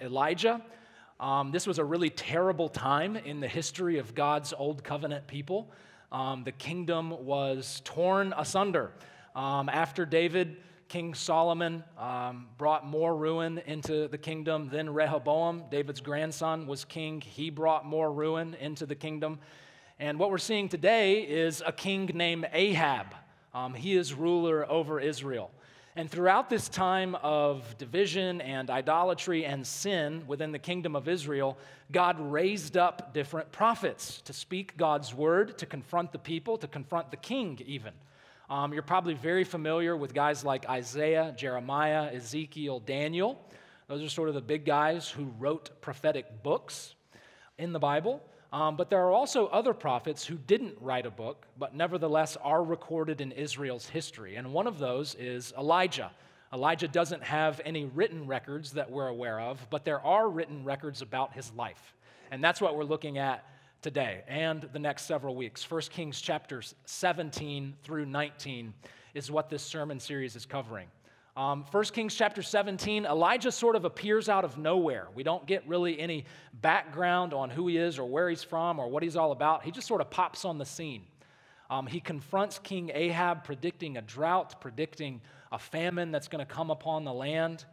Elijah. Um, this was a really terrible time in the history of God's old covenant people. Um, the kingdom was torn asunder. Um, after David, King Solomon um, brought more ruin into the kingdom. Then Rehoboam, David's grandson, was king. He brought more ruin into the kingdom. And what we're seeing today is a king named Ahab. Um, he is ruler over Israel. And throughout this time of division and idolatry and sin within the kingdom of Israel, God raised up different prophets to speak God's word, to confront the people, to confront the king, even. Um, you're probably very familiar with guys like Isaiah, Jeremiah, Ezekiel, Daniel. Those are sort of the big guys who wrote prophetic books in the Bible. Um, but there are also other prophets who didn't write a book, but nevertheless are recorded in Israel's history. And one of those is Elijah. Elijah doesn't have any written records that we're aware of, but there are written records about his life. And that's what we're looking at today and the next several weeks. 1 Kings chapters 17 through 19 is what this sermon series is covering. Um, 1 Kings chapter 17, Elijah sort of appears out of nowhere. We don't get really any background on who he is or where he's from or what he's all about. He just sort of pops on the scene. Um, he confronts King Ahab, predicting a drought, predicting a famine that's going to come upon the land.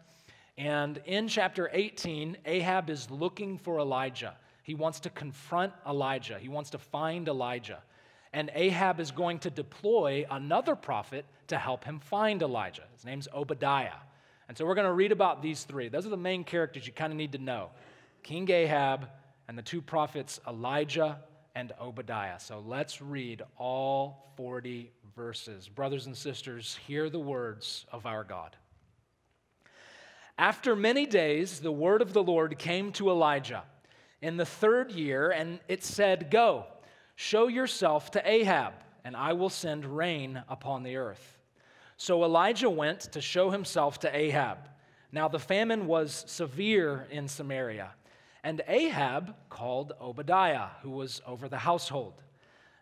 And in chapter 18, Ahab is looking for Elijah. He wants to confront Elijah, he wants to find Elijah. And Ahab is going to deploy another prophet to help him find Elijah. His name's Obadiah. And so we're going to read about these three. Those are the main characters you kind of need to know King Ahab and the two prophets Elijah and Obadiah. So let's read all 40 verses. Brothers and sisters, hear the words of our God. After many days, the word of the Lord came to Elijah in the third year, and it said, Go, show yourself to Ahab, and I will send rain upon the earth. So Elijah went to show himself to Ahab. Now the famine was severe in Samaria, and Ahab called Obadiah, who was over the household.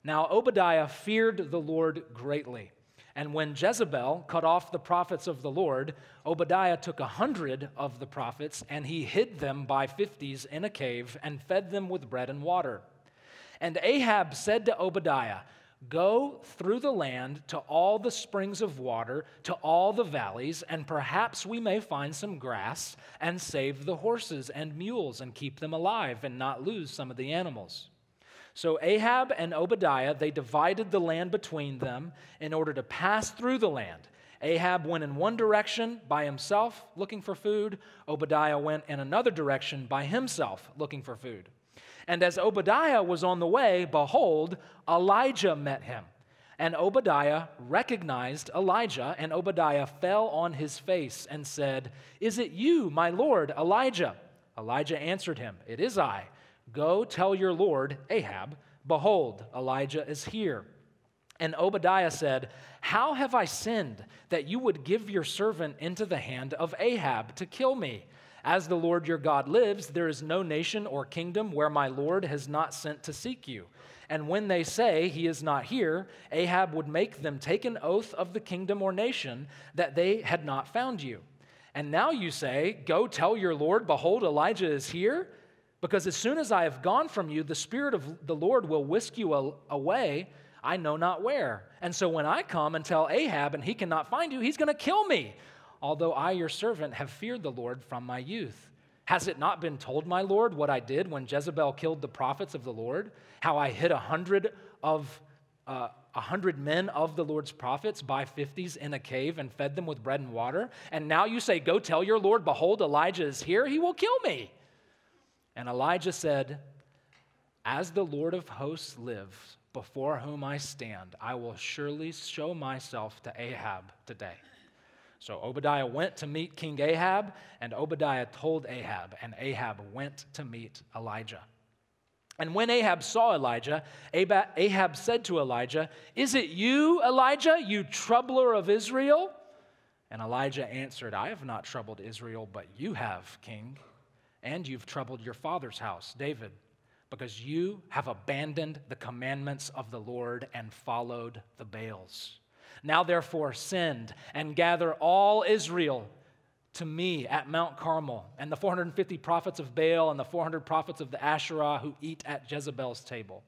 Now Obadiah feared the Lord greatly. And when Jezebel cut off the prophets of the Lord, Obadiah took a hundred of the prophets, and he hid them by fifties in a cave and fed them with bread and water. And Ahab said to Obadiah, Go through the land to all the springs of water, to all the valleys, and perhaps we may find some grass and save the horses and mules and keep them alive and not lose some of the animals. So Ahab and Obadiah, they divided the land between them in order to pass through the land. Ahab went in one direction by himself looking for food, Obadiah went in another direction by himself looking for food. And as Obadiah was on the way, behold, Elijah met him. And Obadiah recognized Elijah, and Obadiah fell on his face and said, Is it you, my Lord, Elijah? Elijah answered him, It is I. Go tell your Lord, Ahab, Behold, Elijah is here. And Obadiah said, How have I sinned that you would give your servant into the hand of Ahab to kill me? As the Lord your God lives, there is no nation or kingdom where my Lord has not sent to seek you. And when they say he is not here, Ahab would make them take an oath of the kingdom or nation that they had not found you. And now you say, Go tell your Lord, behold, Elijah is here. Because as soon as I have gone from you, the Spirit of the Lord will whisk you away, I know not where. And so when I come and tell Ahab and he cannot find you, he's going to kill me although I, your servant, have feared the Lord from my youth. Has it not been told, my Lord, what I did when Jezebel killed the prophets of the Lord? How I hid a hundred of uh, a hundred men of the Lord's prophets by fifties in a cave and fed them with bread and water? And now you say, Go tell your Lord, behold, Elijah is here, he will kill me. And Elijah said, As the Lord of hosts lives, before whom I stand, I will surely show myself to Ahab today. So Obadiah went to meet King Ahab, and Obadiah told Ahab, and Ahab went to meet Elijah. And when Ahab saw Elijah, Ahab said to Elijah, Is it you, Elijah, you troubler of Israel? And Elijah answered, I have not troubled Israel, but you have, king. And you've troubled your father's house, David, because you have abandoned the commandments of the Lord and followed the Baals. Now, therefore, send and gather all Israel to me at Mount Carmel, and the 450 prophets of Baal and the 400 prophets of the Asherah who eat at Jezebel's table.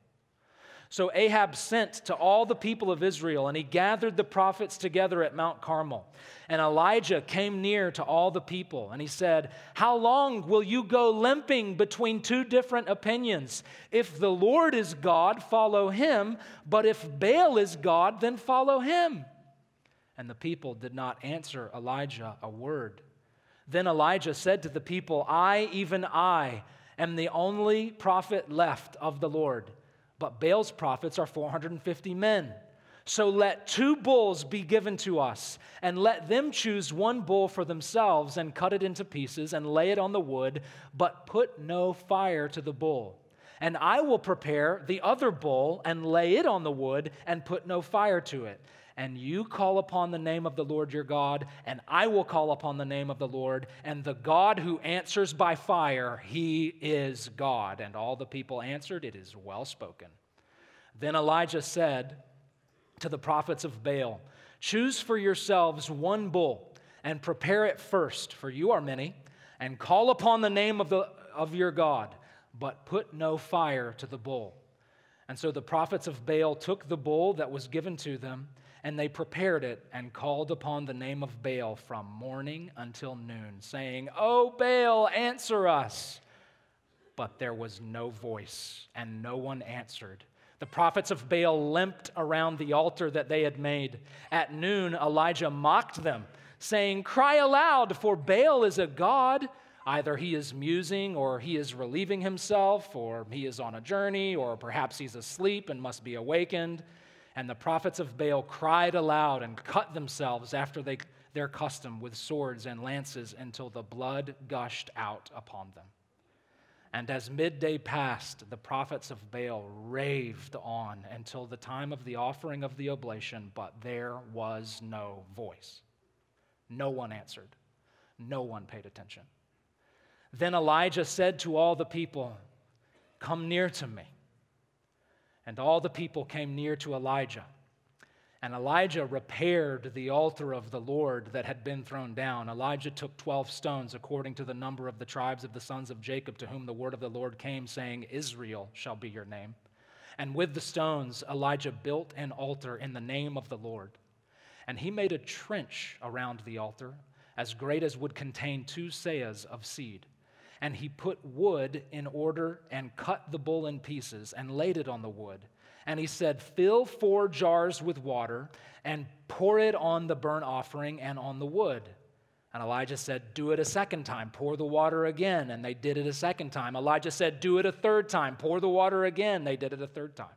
So Ahab sent to all the people of Israel, and he gathered the prophets together at Mount Carmel. And Elijah came near to all the people, and he said, How long will you go limping between two different opinions? If the Lord is God, follow him, but if Baal is God, then follow him. And the people did not answer Elijah a word. Then Elijah said to the people, I, even I, am the only prophet left of the Lord but Baal's prophets are 450 men. So let two bulls be given to us, and let them choose one bull for themselves, and cut it into pieces, and lay it on the wood, but put no fire to the bull. And I will prepare the other bull, and lay it on the wood, and put no fire to it and you call upon the name of the Lord your God, and I will call upon the name of the Lord, and the God who answers by fire, he is God. And all the people answered, It is well spoken. Then Elijah said to the prophets of Baal, Choose for yourselves one bull, and prepare it first, for you are many, and call upon the name of, the, of your God, but put no fire to the bull. And so the prophets of Baal took the bull that was given to them and they prepared it and called upon the name of Baal from morning until noon, saying, O Baal, answer us. But there was no voice, and no one answered. The prophets of Baal limped around the altar that they had made. At noon, Elijah mocked them, saying, Cry aloud, for Baal is a god. Either he is musing, or he is relieving himself, or he is on a journey, or perhaps he's asleep and must be awakened. And the prophets of Baal cried aloud and cut themselves after they, their custom with swords and lances until the blood gushed out upon them. And as midday passed, the prophets of Baal raved on until the time of the offering of the oblation, but there was no voice. No one answered. No one paid attention. Then Elijah said to all the people, Come near to me. And all the people came near to Elijah. And Elijah repaired the altar of the Lord that had been thrown down. Elijah took 12 stones according to the number of the tribes of the sons of Jacob to whom the word of the Lord came, saying, Israel shall be your name. And with the stones, Elijah built an altar in the name of the Lord. And he made a trench around the altar, as great as would contain two seahs of seed and he put wood in order and cut the bull in pieces and laid it on the wood. And he said, Fill four jars with water and pour it on the burnt offering and on the wood. And Elijah said, Do it a second time, pour the water again. And they did it a second time. Elijah said, Do it a third time, pour the water again. They did it a third time.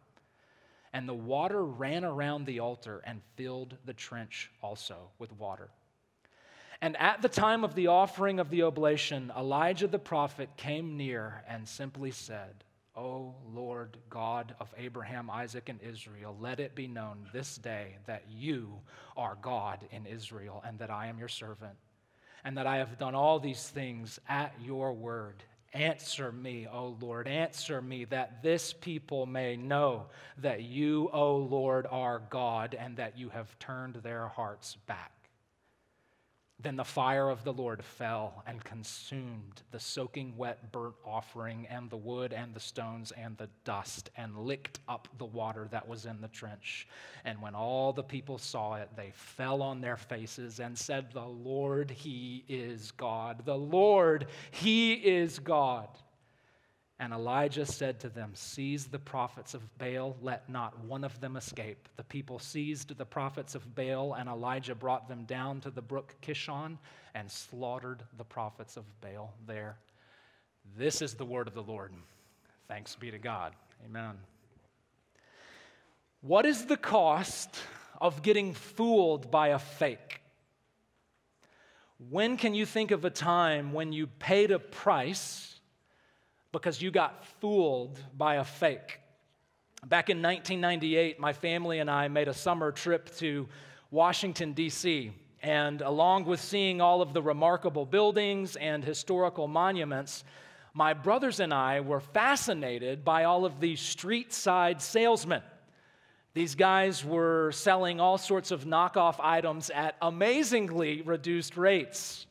And the water ran around the altar and filled the trench also with water. And at the time of the offering of the oblation, Elijah the prophet came near and simply said, O Lord God of Abraham, Isaac, and Israel, let it be known this day that you are God in Israel and that I am your servant, and that I have done all these things at your word. Answer me, O Lord, answer me, that this people may know that you, O Lord, are God, and that you have turned their hearts back. Then the fire of the Lord fell and consumed the soaking wet burnt offering and the wood and the stones and the dust and licked up the water that was in the trench. And when all the people saw it, they fell on their faces and said, The Lord, He is God. The Lord, He is God. And Elijah said to them, Seize the prophets of Baal, let not one of them escape. The people seized the prophets of Baal, and Elijah brought them down to the brook Kishon and slaughtered the prophets of Baal there. This is the word of the Lord. Thanks be to God. Amen. What is the cost of getting fooled by a fake? When can you think of a time when you paid a price? Because you got fooled by a fake. Back in 1998, my family and I made a summer trip to Washington, D.C. And along with seeing all of the remarkable buildings and historical monuments, my brothers and I were fascinated by all of these street side salesmen. These guys were selling all sorts of knockoff items at amazingly reduced rates.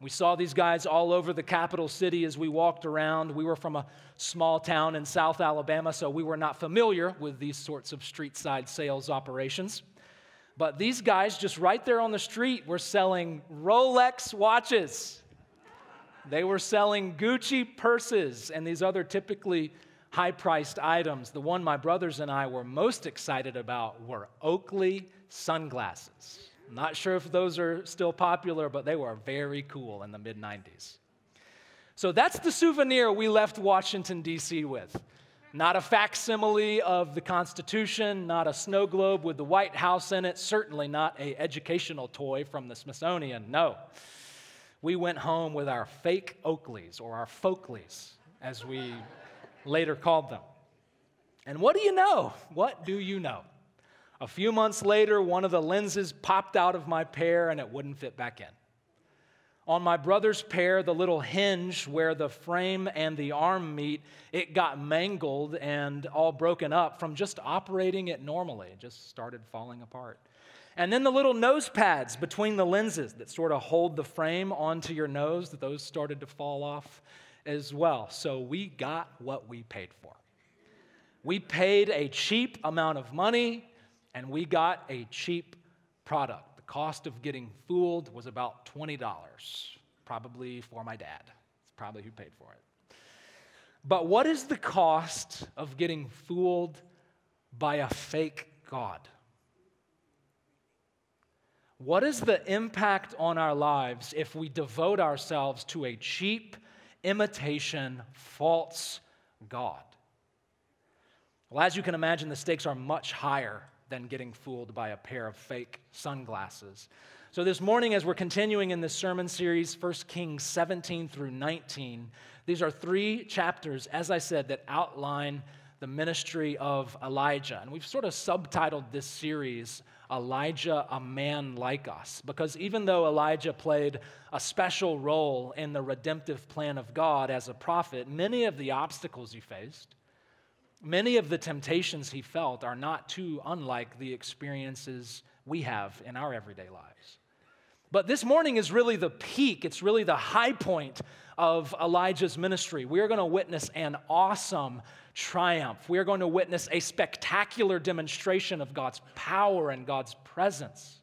We saw these guys all over the capital city as we walked around. We were from a small town in South Alabama, so we were not familiar with these sorts of street side sales operations. But these guys, just right there on the street, were selling Rolex watches. They were selling Gucci purses and these other typically high priced items. The one my brothers and I were most excited about were Oakley sunglasses. Not sure if those are still popular, but they were very cool in the mid 90s. So that's the souvenir we left Washington, D.C. with. Not a facsimile of the Constitution, not a snow globe with the White House in it, certainly not a educational toy from the Smithsonian. No. We went home with our fake Oakleys or our Folkleys, as we later called them. And what do you know? What do you know? A few months later, one of the lenses popped out of my pair and it wouldn't fit back in. On my brother's pair, the little hinge where the frame and the arm meet, it got mangled and all broken up from just operating it normally. It just started falling apart. And then the little nose pads between the lenses that sort of hold the frame onto your nose, those started to fall off as well. So we got what we paid for. We paid a cheap amount of money and we got a cheap product. The cost of getting fooled was about $20, probably for my dad. It's probably who paid for it. But what is the cost of getting fooled by a fake God? What is the impact on our lives if we devote ourselves to a cheap imitation, false God? Well, as you can imagine, the stakes are much higher than getting fooled by a pair of fake sunglasses. So, this morning, as we're continuing in this sermon series, 1 Kings 17 through 19, these are three chapters, as I said, that outline the ministry of Elijah. And we've sort of subtitled this series, Elijah, a Man Like Us, because even though Elijah played a special role in the redemptive plan of God as a prophet, many of the obstacles he faced, Many of the temptations he felt are not too unlike the experiences we have in our everyday lives. But this morning is really the peak, it's really the high point of Elijah's ministry. We are going to witness an awesome triumph. We are going to witness a spectacular demonstration of God's power and God's presence.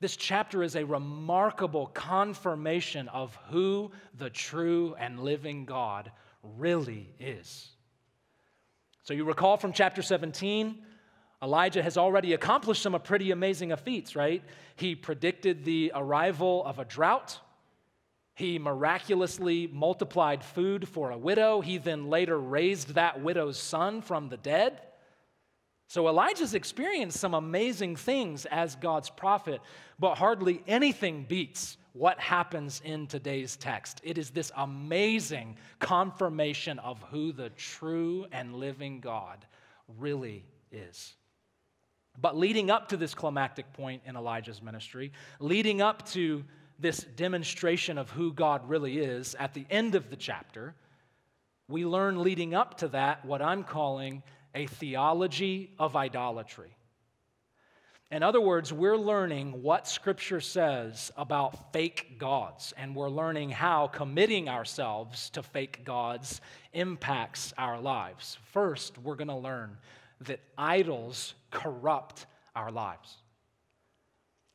This chapter is a remarkable confirmation of who the true and living God really is. So you recall from chapter 17, Elijah has already accomplished some pretty amazing feats, right? He predicted the arrival of a drought. He miraculously multiplied food for a widow. He then later raised that widow's son from the dead. So Elijah's experienced some amazing things as God's prophet, but hardly anything beats what happens in today's text. It is this amazing confirmation of who the true and living God really is. But leading up to this climactic point in Elijah's ministry, leading up to this demonstration of who God really is at the end of the chapter, we learn leading up to that what I'm calling a theology of idolatry. In other words, we're learning what Scripture says about fake gods, and we're learning how committing ourselves to fake gods impacts our lives. First, we're going to learn that idols corrupt our lives.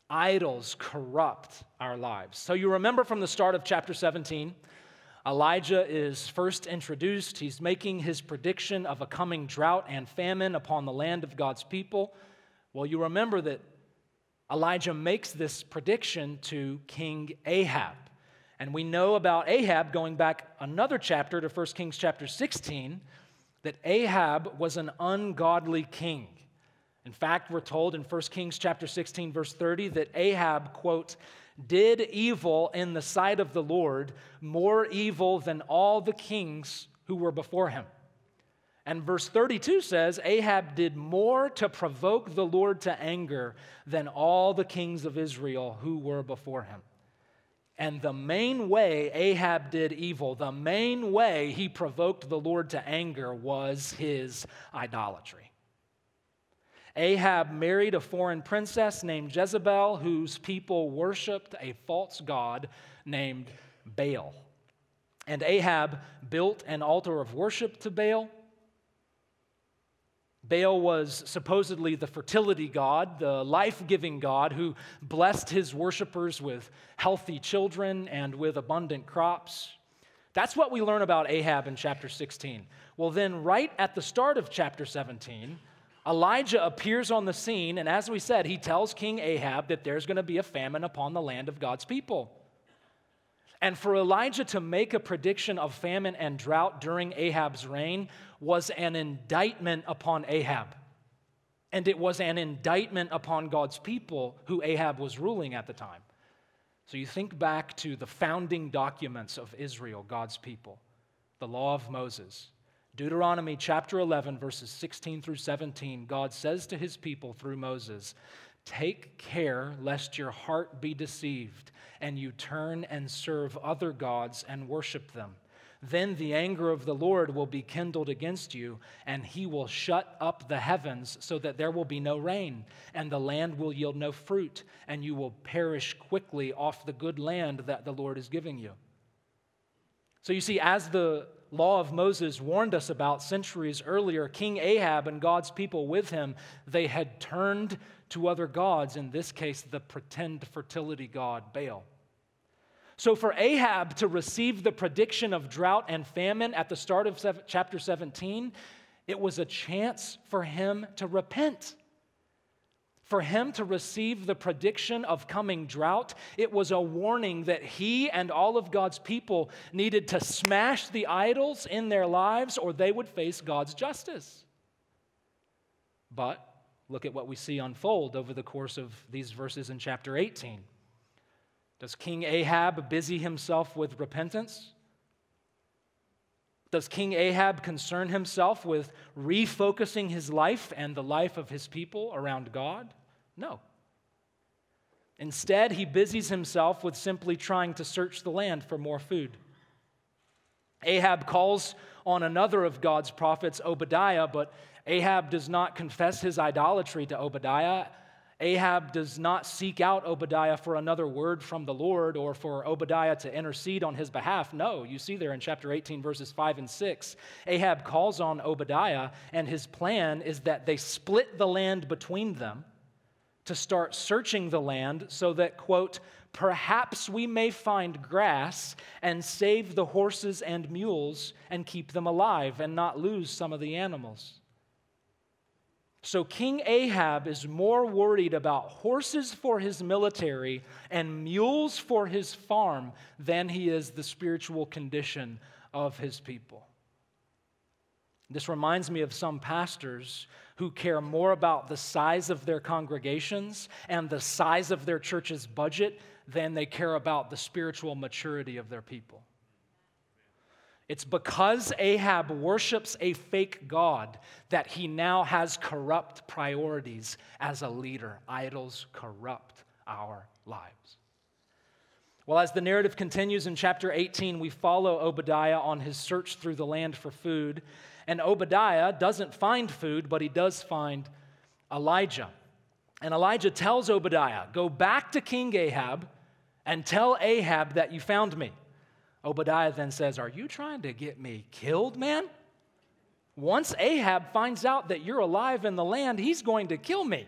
Idols corrupt our lives. So, you remember from the start of chapter 17, Elijah is first introduced. He's making his prediction of a coming drought and famine upon the land of God's people. Well, you remember that Elijah makes this prediction to King Ahab. And we know about Ahab going back another chapter to 1 Kings chapter 16 that Ahab was an ungodly king. In fact, we're told in 1 Kings chapter 16 verse 30 that Ahab quote did evil in the sight of the Lord, more evil than all the kings who were before him. And verse 32 says Ahab did more to provoke the Lord to anger than all the kings of Israel who were before him. And the main way Ahab did evil, the main way he provoked the Lord to anger was his idolatry. Ahab married a foreign princess named Jezebel, whose people worshiped a false god named Baal. And Ahab built an altar of worship to Baal. Baal was supposedly the fertility god, the life giving god who blessed his worshippers with healthy children and with abundant crops. That's what we learn about Ahab in chapter 16. Well, then, right at the start of chapter 17, Elijah appears on the scene, and as we said, he tells King Ahab that there's going to be a famine upon the land of God's people. And for Elijah to make a prediction of famine and drought during Ahab's reign was an indictment upon Ahab. And it was an indictment upon God's people who Ahab was ruling at the time. So you think back to the founding documents of Israel, God's people, the law of Moses. Deuteronomy chapter 11, verses 16 through 17, God says to his people through Moses, Take care lest your heart be deceived, and you turn and serve other gods and worship them. Then the anger of the Lord will be kindled against you, and he will shut up the heavens so that there will be no rain, and the land will yield no fruit, and you will perish quickly off the good land that the Lord is giving you. So you see, as the law of Moses warned us about centuries earlier, King Ahab and God's people with him, they had turned to other gods, in this case, the pretend fertility god Baal. So, for Ahab to receive the prediction of drought and famine at the start of chapter 17, it was a chance for him to repent. For him to receive the prediction of coming drought, it was a warning that he and all of God's people needed to smash the idols in their lives or they would face God's justice. But look at what we see unfold over the course of these verses in chapter 18. Does King Ahab busy himself with repentance? Does King Ahab concern himself with refocusing his life and the life of his people around God? No. Instead, he busies himself with simply trying to search the land for more food. Ahab calls on another of God's prophets, Obadiah, but Ahab does not confess his idolatry to Obadiah. Ahab does not seek out Obadiah for another word from the Lord or for Obadiah to intercede on his behalf. No, you see there in chapter 18, verses 5 and 6. Ahab calls on Obadiah, and his plan is that they split the land between them to start searching the land so that, quote, perhaps we may find grass and save the horses and mules and keep them alive and not lose some of the animals. So King Ahab is more worried about horses for his military and mules for his farm than he is the spiritual condition of his people. This reminds me of some pastors who care more about the size of their congregations and the size of their church's budget than they care about the spiritual maturity of their people. It's because Ahab worships a fake God that he now has corrupt priorities as a leader. Idols corrupt our lives. Well, as the narrative continues in chapter 18, we follow Obadiah on his search through the land for food. And Obadiah doesn't find food, but he does find Elijah. And Elijah tells Obadiah, Go back to King Ahab and tell Ahab that you found me. Obadiah then says, Are you trying to get me killed, man? Once Ahab finds out that you're alive in the land, he's going to kill me.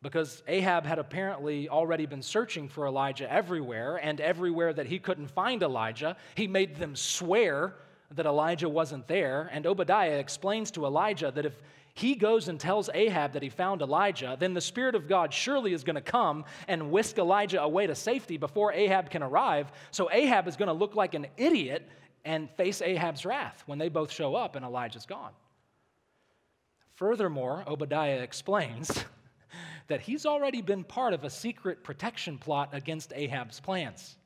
Because Ahab had apparently already been searching for Elijah everywhere, and everywhere that he couldn't find Elijah, he made them swear that Elijah wasn't there. And Obadiah explains to Elijah that if he goes and tells Ahab that he found Elijah, then the Spirit of God surely is going to come and whisk Elijah away to safety before Ahab can arrive. So Ahab is going to look like an idiot and face Ahab's wrath when they both show up and Elijah's gone. Furthermore, Obadiah explains that he's already been part of a secret protection plot against Ahab's plans.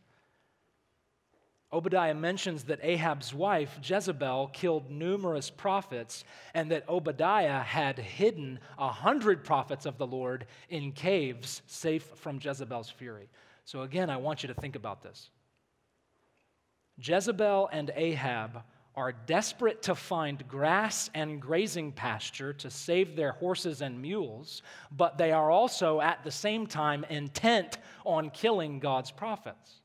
Obadiah mentions that Ahab's wife, Jezebel, killed numerous prophets, and that Obadiah had hidden a hundred prophets of the Lord in caves safe from Jezebel's fury. So, again, I want you to think about this. Jezebel and Ahab are desperate to find grass and grazing pasture to save their horses and mules, but they are also at the same time intent on killing God's prophets.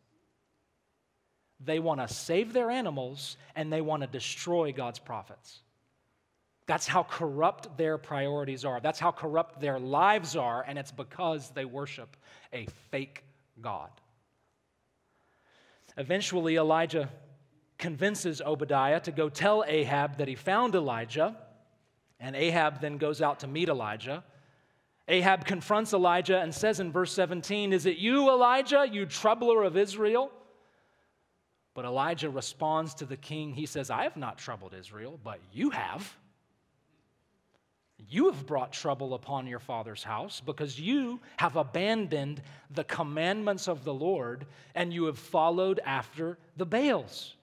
They want to save their animals and they want to destroy God's prophets. That's how corrupt their priorities are. That's how corrupt their lives are, and it's because they worship a fake God. Eventually, Elijah convinces Obadiah to go tell Ahab that he found Elijah, and Ahab then goes out to meet Elijah. Ahab confronts Elijah and says in verse 17, Is it you, Elijah, you troubler of Israel? But Elijah responds to the king. He says, I have not troubled Israel, but you have. You have brought trouble upon your father's house because you have abandoned the commandments of the Lord and you have followed after the Baals.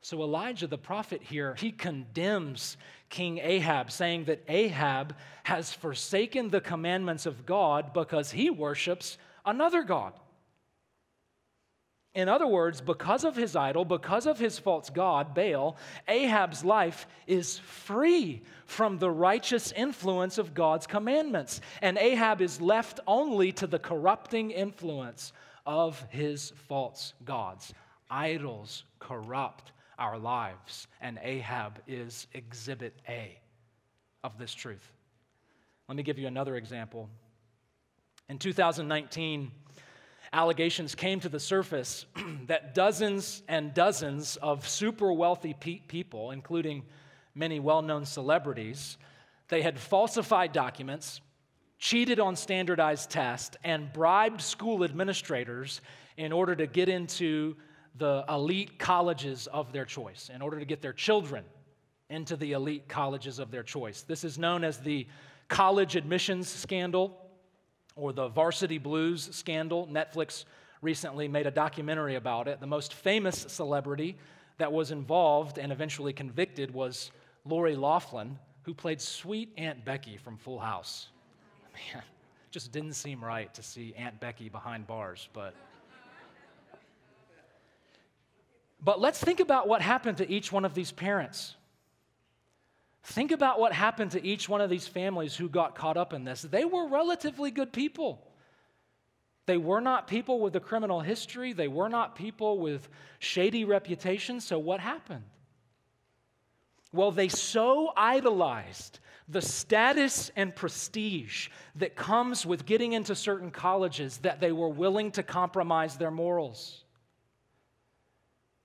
So Elijah the prophet here, he condemns King Ahab, saying that Ahab has forsaken the commandments of God because he worships another God. In other words, because of his idol, because of his false God, Baal, Ahab's life is free from the righteous influence of God's commandments. And Ahab is left only to the corrupting influence of his false gods. Idols corrupt our lives, and Ahab is exhibit A of this truth. Let me give you another example. In 2019, allegations came to the surface that dozens and dozens of super wealthy pe- people, including many well known celebrities, they had falsified documents, cheated on standardized tests, and bribed school administrators in order to get into the elite colleges of their choice, in order to get their children into the elite colleges of their choice. This is known as the college admissions scandal or the varsity blues scandal. Netflix recently made a documentary about it. The most famous celebrity that was involved and eventually convicted was Lori Loughlin, who played sweet Aunt Becky from Full House. Man, just didn't seem right to see Aunt Becky behind bars, but. But let's think about what happened to each one of these parents. Think about what happened to each one of these families who got caught up in this. They were relatively good people. They were not people with a criminal history, they were not people with shady reputations. So, what happened? Well, they so idolized the status and prestige that comes with getting into certain colleges that they were willing to compromise their morals.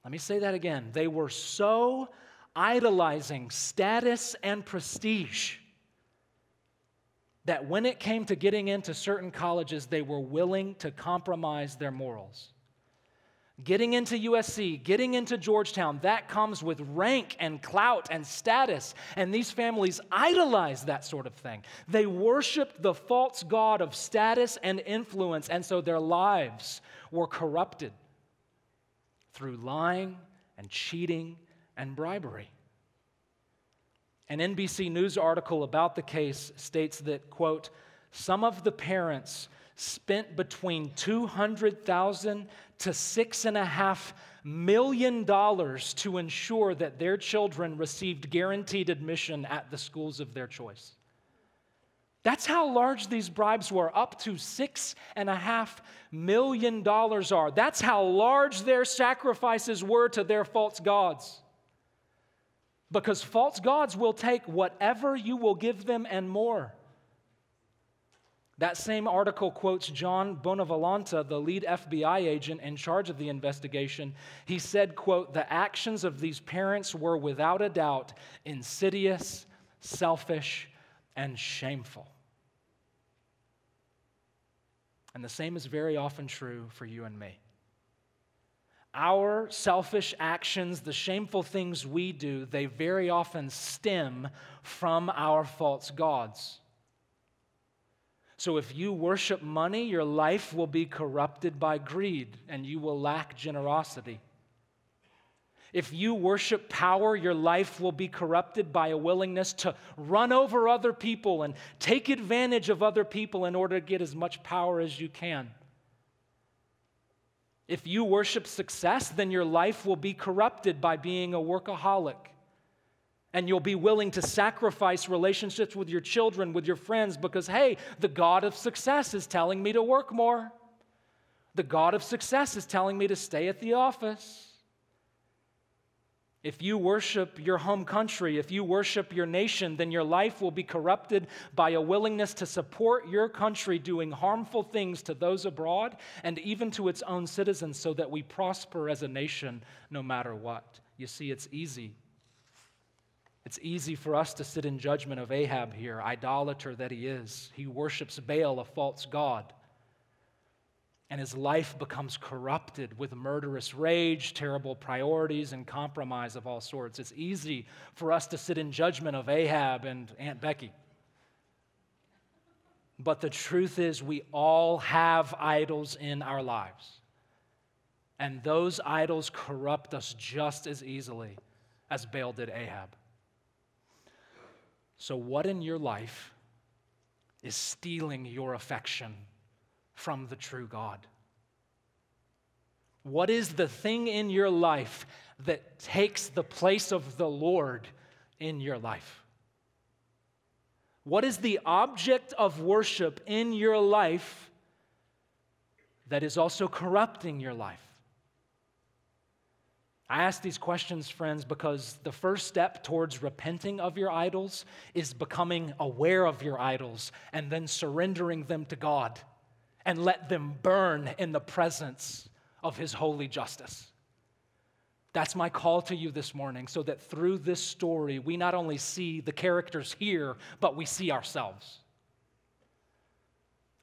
Let me say that again. They were so idolizing status and prestige that when it came to getting into certain colleges, they were willing to compromise their morals. Getting into USC, getting into Georgetown, that comes with rank and clout and status. And these families idolize that sort of thing. They worshiped the false God of status and influence, and so their lives were corrupted through lying and cheating and bribery. An NBC News article about the case states that, quote, some of the parents spent between 200,000 to six and a half million dollars to ensure that their children received guaranteed admission at the schools of their choice. That's how large these bribes were, up to six and a half million dollars are. That's how large their sacrifices were to their false gods. Because false gods will take whatever you will give them and more. That same article quotes John Bonavolonta, the lead FBI agent in charge of the investigation. He said, quote, "The actions of these parents were without a doubt insidious, selfish, and shameful." And the same is very often true for you and me. Our selfish actions, the shameful things we do, they very often stem from our false gods. So if you worship money, your life will be corrupted by greed and you will lack generosity. If you worship power, your life will be corrupted by a willingness to run over other people and take advantage of other people in order to get as much power as you can. If you worship success, then your life will be corrupted by being a workaholic. And you'll be willing to sacrifice relationships with your children, with your friends, because, hey, the God of success is telling me to work more. The God of success is telling me to stay at the office. If you worship your home country, if you worship your nation, then your life will be corrupted by a willingness to support your country doing harmful things to those abroad and even to its own citizens so that we prosper as a nation no matter what. You see, it's easy. It's easy for us to sit in judgment of Ahab here, idolater that he is. He worships Baal, a false god and his life becomes corrupted with murderous rage, terrible priorities, and compromise of all sorts. It's easy for us to sit in judgment of Ahab and Aunt Becky. But the truth is, we all have idols in our lives. And those idols corrupt us just as easily as Baal did Ahab. So, what in your life is stealing your affection from the true God? What is the thing in your life that takes the place of the Lord in your life? What is the object of worship in your life that is also corrupting your life? I ask these questions, friends, because the first step towards repenting of your idols is becoming aware of your idols and then surrendering them to God and let them burn in the presence of his holy justice. That's my call to you this morning, so that through this story, we not only see the characters here, but we see ourselves.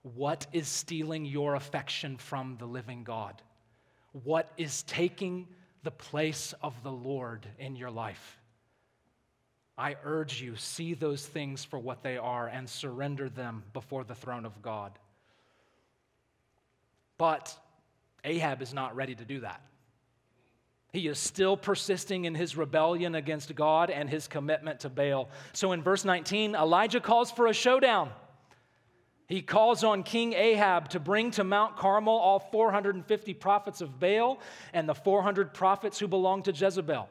What is stealing your affection from the living God? What is taking the place of the Lord in your life? I urge you, see those things for what they are and surrender them before the throne of God. But Ahab is not ready to do that. He is still persisting in his rebellion against God and his commitment to Baal. So in verse 19, Elijah calls for a showdown. He calls on King Ahab to bring to Mount Carmel all 450 prophets of Baal and the 400 prophets who belong to Jezebel.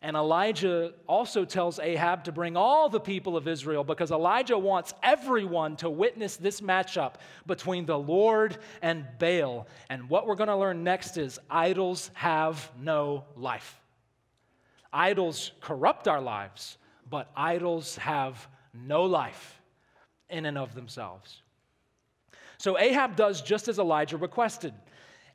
And Elijah also tells Ahab to bring all the people of Israel because Elijah wants everyone to witness this matchup between the Lord and Baal. And what we're going to learn next is idols have no life. Idols corrupt our lives, but idols have no life in and of themselves. So Ahab does just as Elijah requested.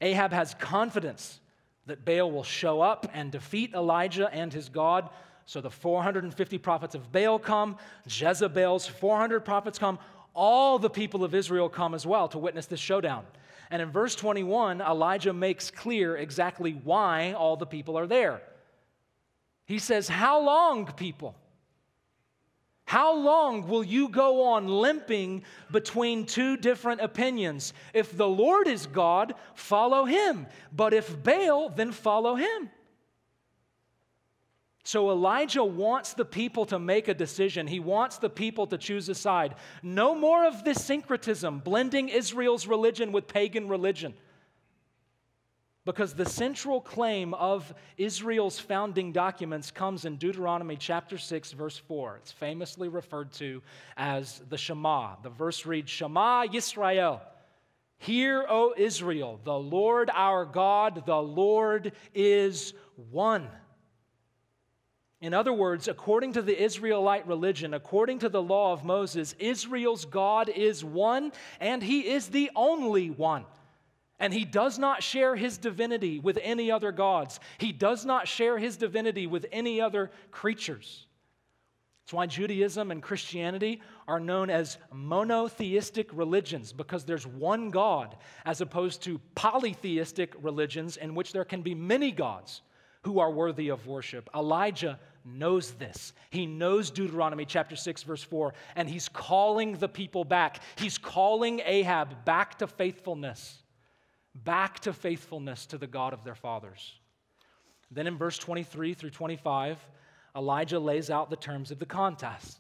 Ahab has confidence that Baal will show up and defeat Elijah and his God. So the 450 prophets of Baal come, Jezebel's 400 prophets come, all the people of Israel come as well to witness this showdown. And in verse 21, Elijah makes clear exactly why all the people are there. He says, How long, people? How long will you go on limping between two different opinions? If the Lord is God, follow him. But if Baal, then follow him. So Elijah wants the people to make a decision. He wants the people to choose a side. No more of this syncretism, blending Israel's religion with pagan religion. Because the central claim of Israel's founding documents comes in Deuteronomy chapter 6, verse 4. It's famously referred to as the Shema. The verse reads Shema Yisrael. Hear, O Israel, the Lord our God, the Lord is one. In other words, according to the Israelite religion, according to the law of Moses, Israel's God is one, and he is the only one. And he does not share his divinity with any other gods. He does not share his divinity with any other creatures. That's why Judaism and Christianity are known as monotheistic religions, because there's one God, as opposed to polytheistic religions in which there can be many gods who are worthy of worship. Elijah knows this. He knows Deuteronomy chapter 6, verse 4, and he's calling the people back. He's calling Ahab back to faithfulness back to faithfulness to the God of their fathers. Then in verse 23 through 25, Elijah lays out the terms of the contest.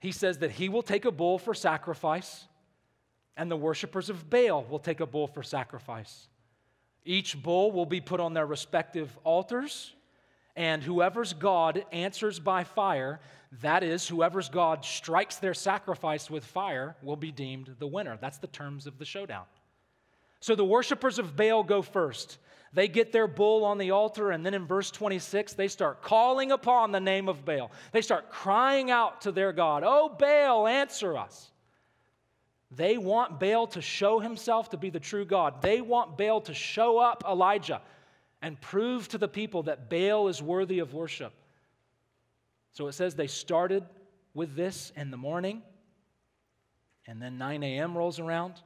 He says that he will take a bull for sacrifice, and the worshippers of Baal will take a bull for sacrifice. Each bull will be put on their respective altars, and whoever's God answers by fire, that is, whoever's God strikes their sacrifice with fire, will be deemed the winner. That's the terms of the showdown. So the worshippers of Baal go first. They get their bull on the altar, and then in verse 26, they start calling upon the name of Baal. They start crying out to their God, Oh, Baal, answer us. They want Baal to show himself to be the true God. They want Baal to show up Elijah and prove to the people that Baal is worthy of worship. So it says they started with this in the morning, and then 9 a.m. rolls around,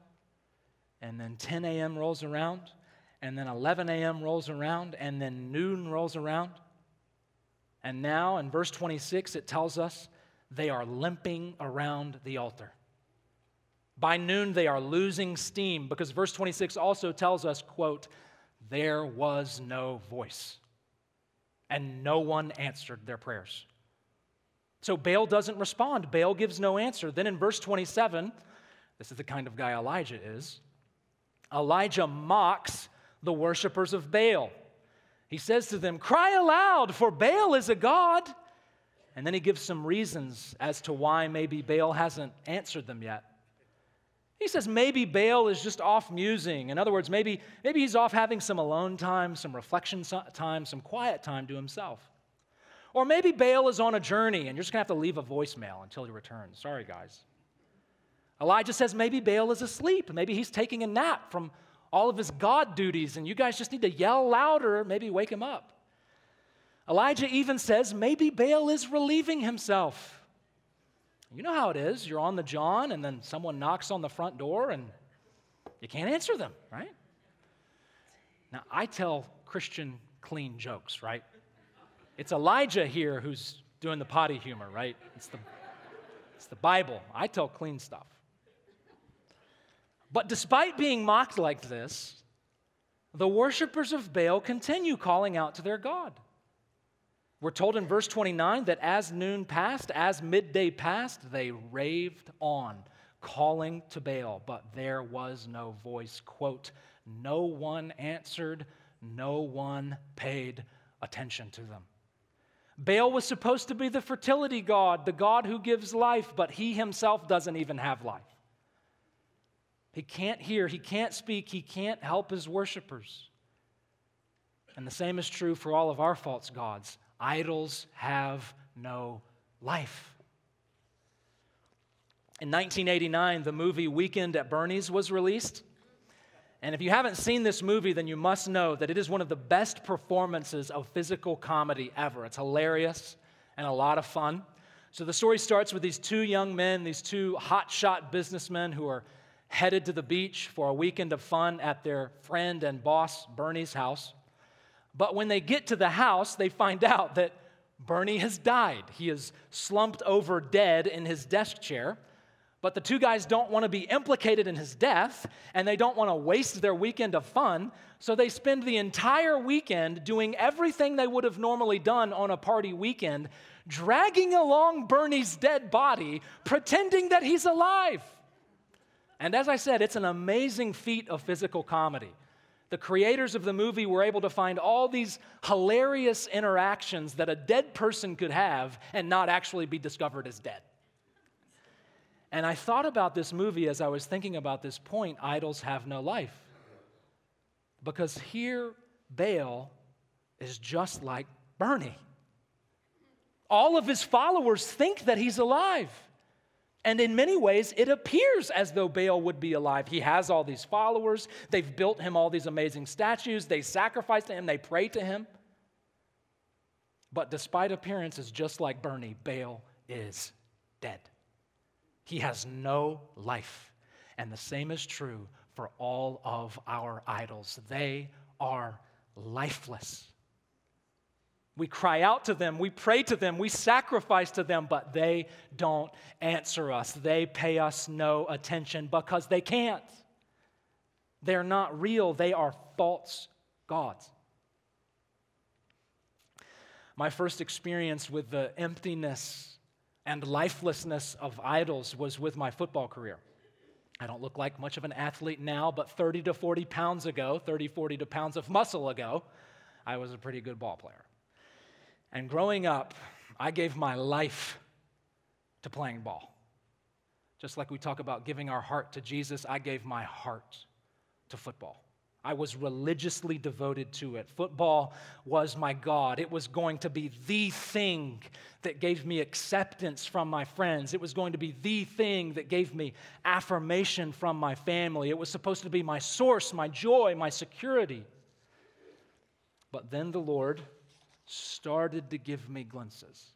and then 10 a.m. rolls around, and then 11 a.m. rolls around, and then noon rolls around. And now in verse 26, it tells us they are limping around the altar. By noon, they are losing steam because verse 26 also tells us, quote, there was no voice, and no one answered their prayers. So Baal doesn't respond. Baal gives no answer. Then in verse 27, this is the kind of guy Elijah is. Elijah mocks the worshippers of Baal. He says to them, Cry aloud, for Baal is a god. And then he gives some reasons as to why maybe Baal hasn't answered them yet. He says maybe Baal is just off musing. In other words, maybe, maybe he's off having some alone time, some reflection time, some quiet time to himself. Or maybe Baal is on a journey and you're just going to have to leave a voicemail until he returns. Sorry, guys. Elijah says maybe Baal is asleep. Maybe he's taking a nap from all of his God duties and you guys just need to yell louder, maybe wake him up. Elijah even says maybe Baal is relieving himself. You know how it is. You're on the John, and then someone knocks on the front door, and you can't answer them, right? Now, I tell Christian clean jokes, right? It's Elijah here who's doing the potty humor, right? It's the, it's the Bible. I tell clean stuff. But despite being mocked like this, the worshippers of Baal continue calling out to their God. We're told in verse 29 that as noon passed, as midday passed, they raved on, calling to Baal, but there was no voice. Quote, no one answered, no one paid attention to them. Baal was supposed to be the fertility god, the god who gives life, but he himself doesn't even have life. He can't hear, he can't speak, he can't help his worshipers. And the same is true for all of our false gods. Idols have no life. In 1989, the movie Weekend at Bernie's was released. And if you haven't seen this movie, then you must know that it is one of the best performances of physical comedy ever. It's hilarious and a lot of fun. So the story starts with these two young men, these two hotshot businessmen who are headed to the beach for a weekend of fun at their friend and boss Bernie's house. But when they get to the house, they find out that Bernie has died. He is slumped over dead in his desk chair. But the two guys don't want to be implicated in his death, and they don't want to waste their weekend of fun. So they spend the entire weekend doing everything they would have normally done on a party weekend, dragging along Bernie's dead body, pretending that he's alive. And as I said, it's an amazing feat of physical comedy. The creators of the movie were able to find all these hilarious interactions that a dead person could have and not actually be discovered as dead. And I thought about this movie as I was thinking about this point idols have no life. Because here, Baal is just like Bernie. All of his followers think that he's alive. And in many ways, it appears as though Baal would be alive. He has all these followers. They've built him all these amazing statues. They sacrifice to him. They pray to him. But despite appearances, just like Bernie, Baal is dead. He has no life. And the same is true for all of our idols. They are lifeless. We cry out to them, we pray to them, we sacrifice to them, but they don't answer us. They pay us no attention because they can't. They're not real, they are false gods. My first experience with the emptiness and lifelessness of idols was with my football career. I don't look like much of an athlete now, but 30 to 40 pounds ago, 30, 40 to pounds of muscle ago, I was a pretty good ball player. And growing up, I gave my life to playing ball. Just like we talk about giving our heart to Jesus, I gave my heart to football. I was religiously devoted to it. Football was my God. It was going to be the thing that gave me acceptance from my friends. It was going to be the thing that gave me affirmation from my family. It was supposed to be my source, my joy, my security. But then the Lord started to give me glimpses.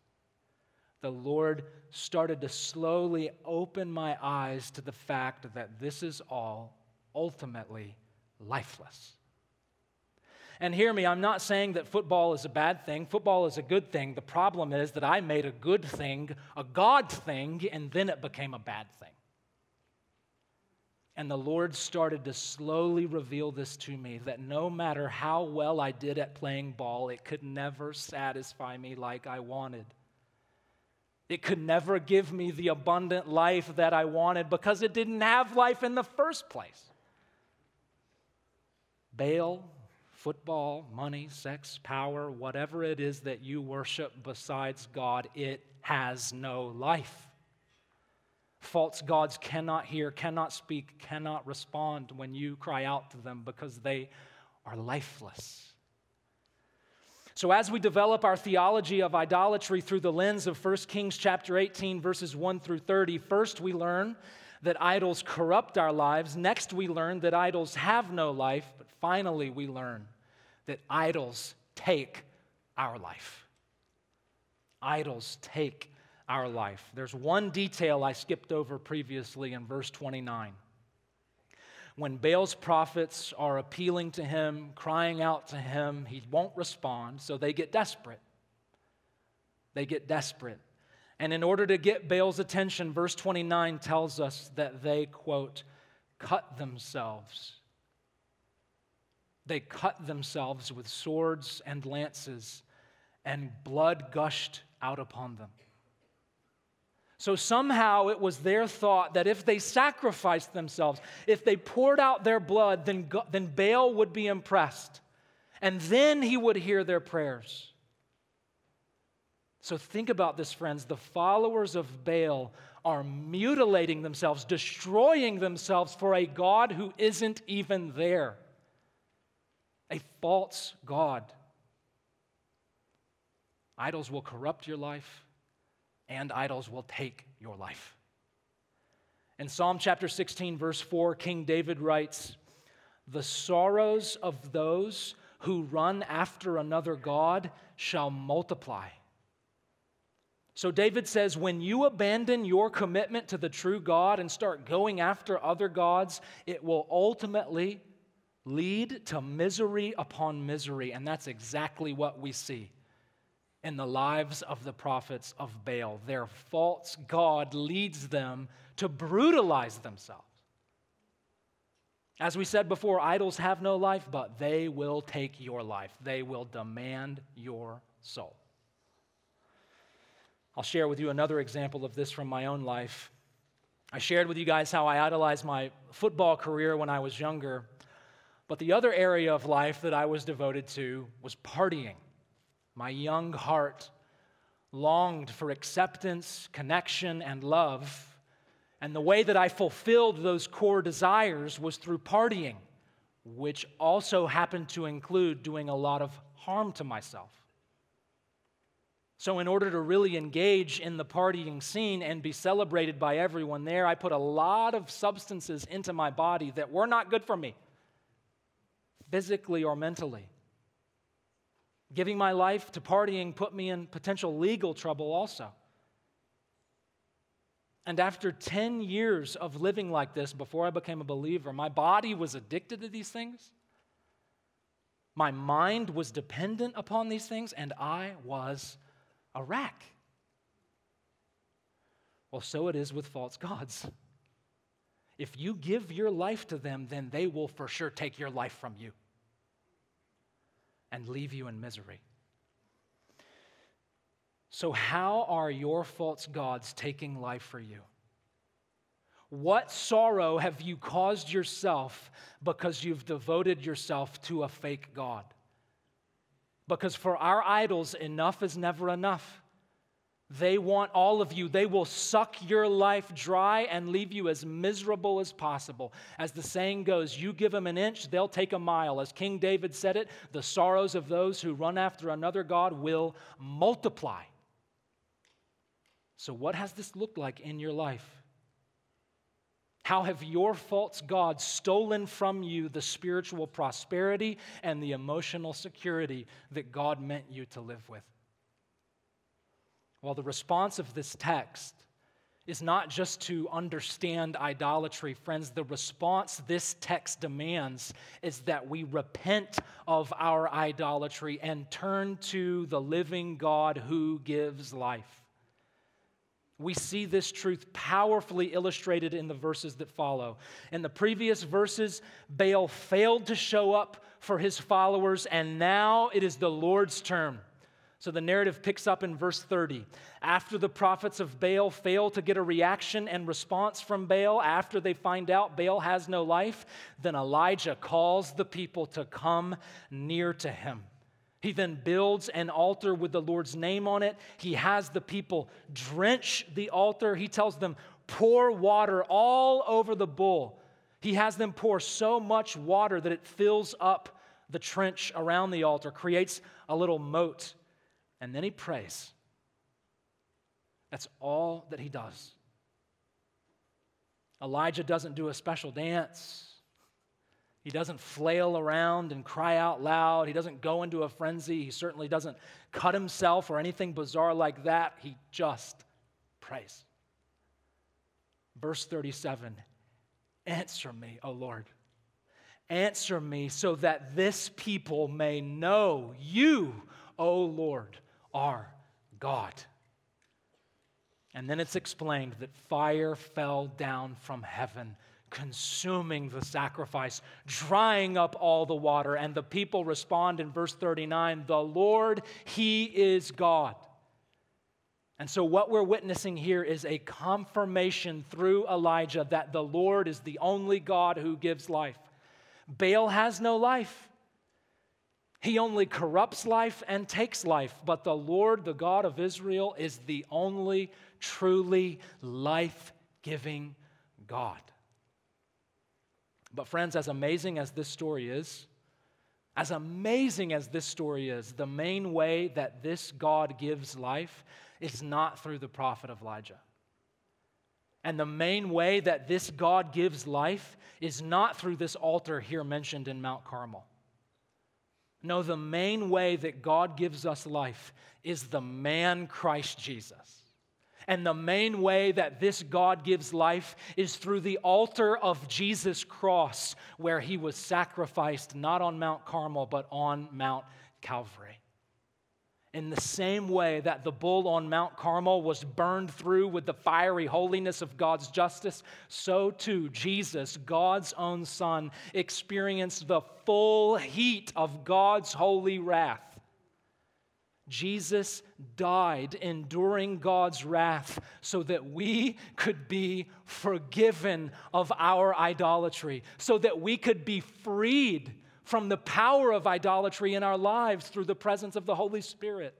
The Lord started to slowly open my eyes to the fact that this is all ultimately lifeless. And hear me, I'm not saying that football is a bad thing. Football is a good thing. The problem is that I made a good thing a God thing, and then it became a bad thing. And the Lord started to slowly reveal this to me that no matter how well I did at playing ball, it could never satisfy me like I wanted. It could never give me the abundant life that I wanted because it didn't have life in the first place. Baal, football, money, sex, power, whatever it is that you worship besides God, it has no life. False gods cannot hear, cannot speak, cannot respond when you cry out to them because they are lifeless. So, as we develop our theology of idolatry through the lens of 1 Kings chapter 18, verses 1 through 30, first we learn that idols corrupt our lives. Next, we learn that idols have no life. But finally, we learn that idols take our life. Idols take our life. There's one detail I skipped over previously in verse 29. When Baal's prophets are appealing to him, crying out to him, he won't respond, so they get desperate. They get desperate. And in order to get Baal's attention, verse 29 tells us that they, quote, cut themselves. They cut themselves with swords and lances, and blood gushed out upon them. So somehow it was their thought that if they sacrificed themselves, if they poured out their blood, then, then Baal would be impressed. And then he would hear their prayers. So think about this, friends. The followers of Baal are mutilating themselves, destroying themselves for a God who isn't even there, a false God. Idols will corrupt your life and idols will take your life. In Psalm chapter 16, verse 4, King David writes, The sorrows of those who run after another God shall multiply. So David says, when you abandon your commitment to the true God and start going after other gods, it will ultimately lead to misery upon misery. And that's exactly what we see in the lives of the prophets of Baal. Their false God leads them to brutalize themselves. As we said before, idols have no life, but they will take your life. They will demand your soul. I'll share with you another example of this from my own life. I shared with you guys how I idolized my football career when I was younger, but the other area of life that I was devoted to was partying. My young heart longed for acceptance, connection, and love. And the way that I fulfilled those core desires was through partying, which also happened to include doing a lot of harm to myself. So, in order to really engage in the partying scene and be celebrated by everyone there, I put a lot of substances into my body that were not good for me, physically or mentally. Giving my life to partying put me in potential legal trouble also. And after 10 years of living like this before I became a believer, my body was addicted to these things. My mind was dependent upon these things, and I was a wreck. Well, so it is with false gods. If you give your life to them, then they will for sure take your life from you and leave you in misery. So, how are your false gods taking life for you? What sorrow have you caused yourself because you've devoted yourself to a fake God? Because for our idols, enough is never enough. They want all of you. They will suck your life dry and leave you as miserable as possible. As the saying goes, you give them an inch, they'll take a mile. As King David said it, the sorrows of those who run after another God will multiply. So, what has this looked like in your life? How have your false gods stolen from you the spiritual prosperity and the emotional security that God meant you to live with? Well, the response of this text is not just to understand idolatry, friends. The response this text demands is that we repent of our idolatry and turn to the living God who gives life. We see this truth powerfully illustrated in the verses that follow. In the previous verses, Baal failed to show up for his followers, and now it is the Lord's turn. So the narrative picks up in verse 30. After the prophets of Baal fail to get a reaction and response from Baal, after they find out Baal has no life, then Elijah calls the people to come near to him. He then builds an altar with the Lord's name on it. He has the people drench the altar. He tells them, pour water all over the bull. He has them pour so much water that it fills up the trench around the altar, creates a little moat and then he prays. That's all that he does. Elijah doesn't do a special dance. He doesn't flail around and cry out loud. He doesn't go into a frenzy. He certainly doesn't cut himself or anything bizarre like that. He just prays. Verse 37 Answer me, O Lord. Answer me so that this people may know you, O Lord, our God. And then it's explained that fire fell down from heaven, consuming the sacrifice, drying up all the water. And the people respond in verse 39 The Lord, He is God. And so, what we're witnessing here is a confirmation through Elijah that the Lord is the only God who gives life. Baal has no life. He only corrupts life and takes life, but the Lord, the God of Israel, is the only truly life giving God. But, friends, as amazing as this story is, as amazing as this story is, the main way that this God gives life is not through the prophet Elijah. And the main way that this God gives life is not through this altar here mentioned in Mount Carmel. No, the main way that God gives us life is the man Christ Jesus. And the main way that this God gives life is through the altar of Jesus' cross, where he was sacrificed not on Mount Carmel, but on Mount Calvary. In the same way that the bull on Mount Carmel was burned through with the fiery holiness of God's justice, so too Jesus, God's own Son, experienced the full heat of God's holy wrath. Jesus died enduring God's wrath so that we could be forgiven of our idolatry, so that we could be freed from the power of idolatry in our lives through the presence of the Holy Spirit.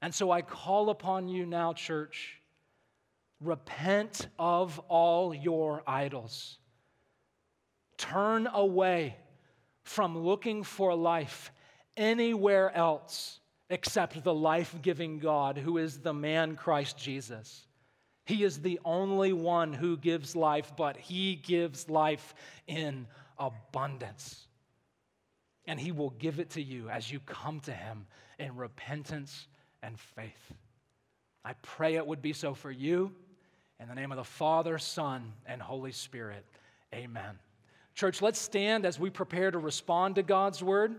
And so I call upon you now, church, repent of all your idols. Turn away from looking for life anywhere else except the life giving God who is the man Christ Jesus. He is the only one who gives life, but He gives life in abundance and He will give it to you as you come to Him in repentance and faith. I pray it would be so for you. In the name of the Father, Son, and Holy Spirit, amen. Church, let's stand as we prepare to respond to God's word.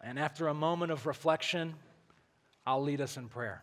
And after a moment of reflection, I'll lead us in prayer.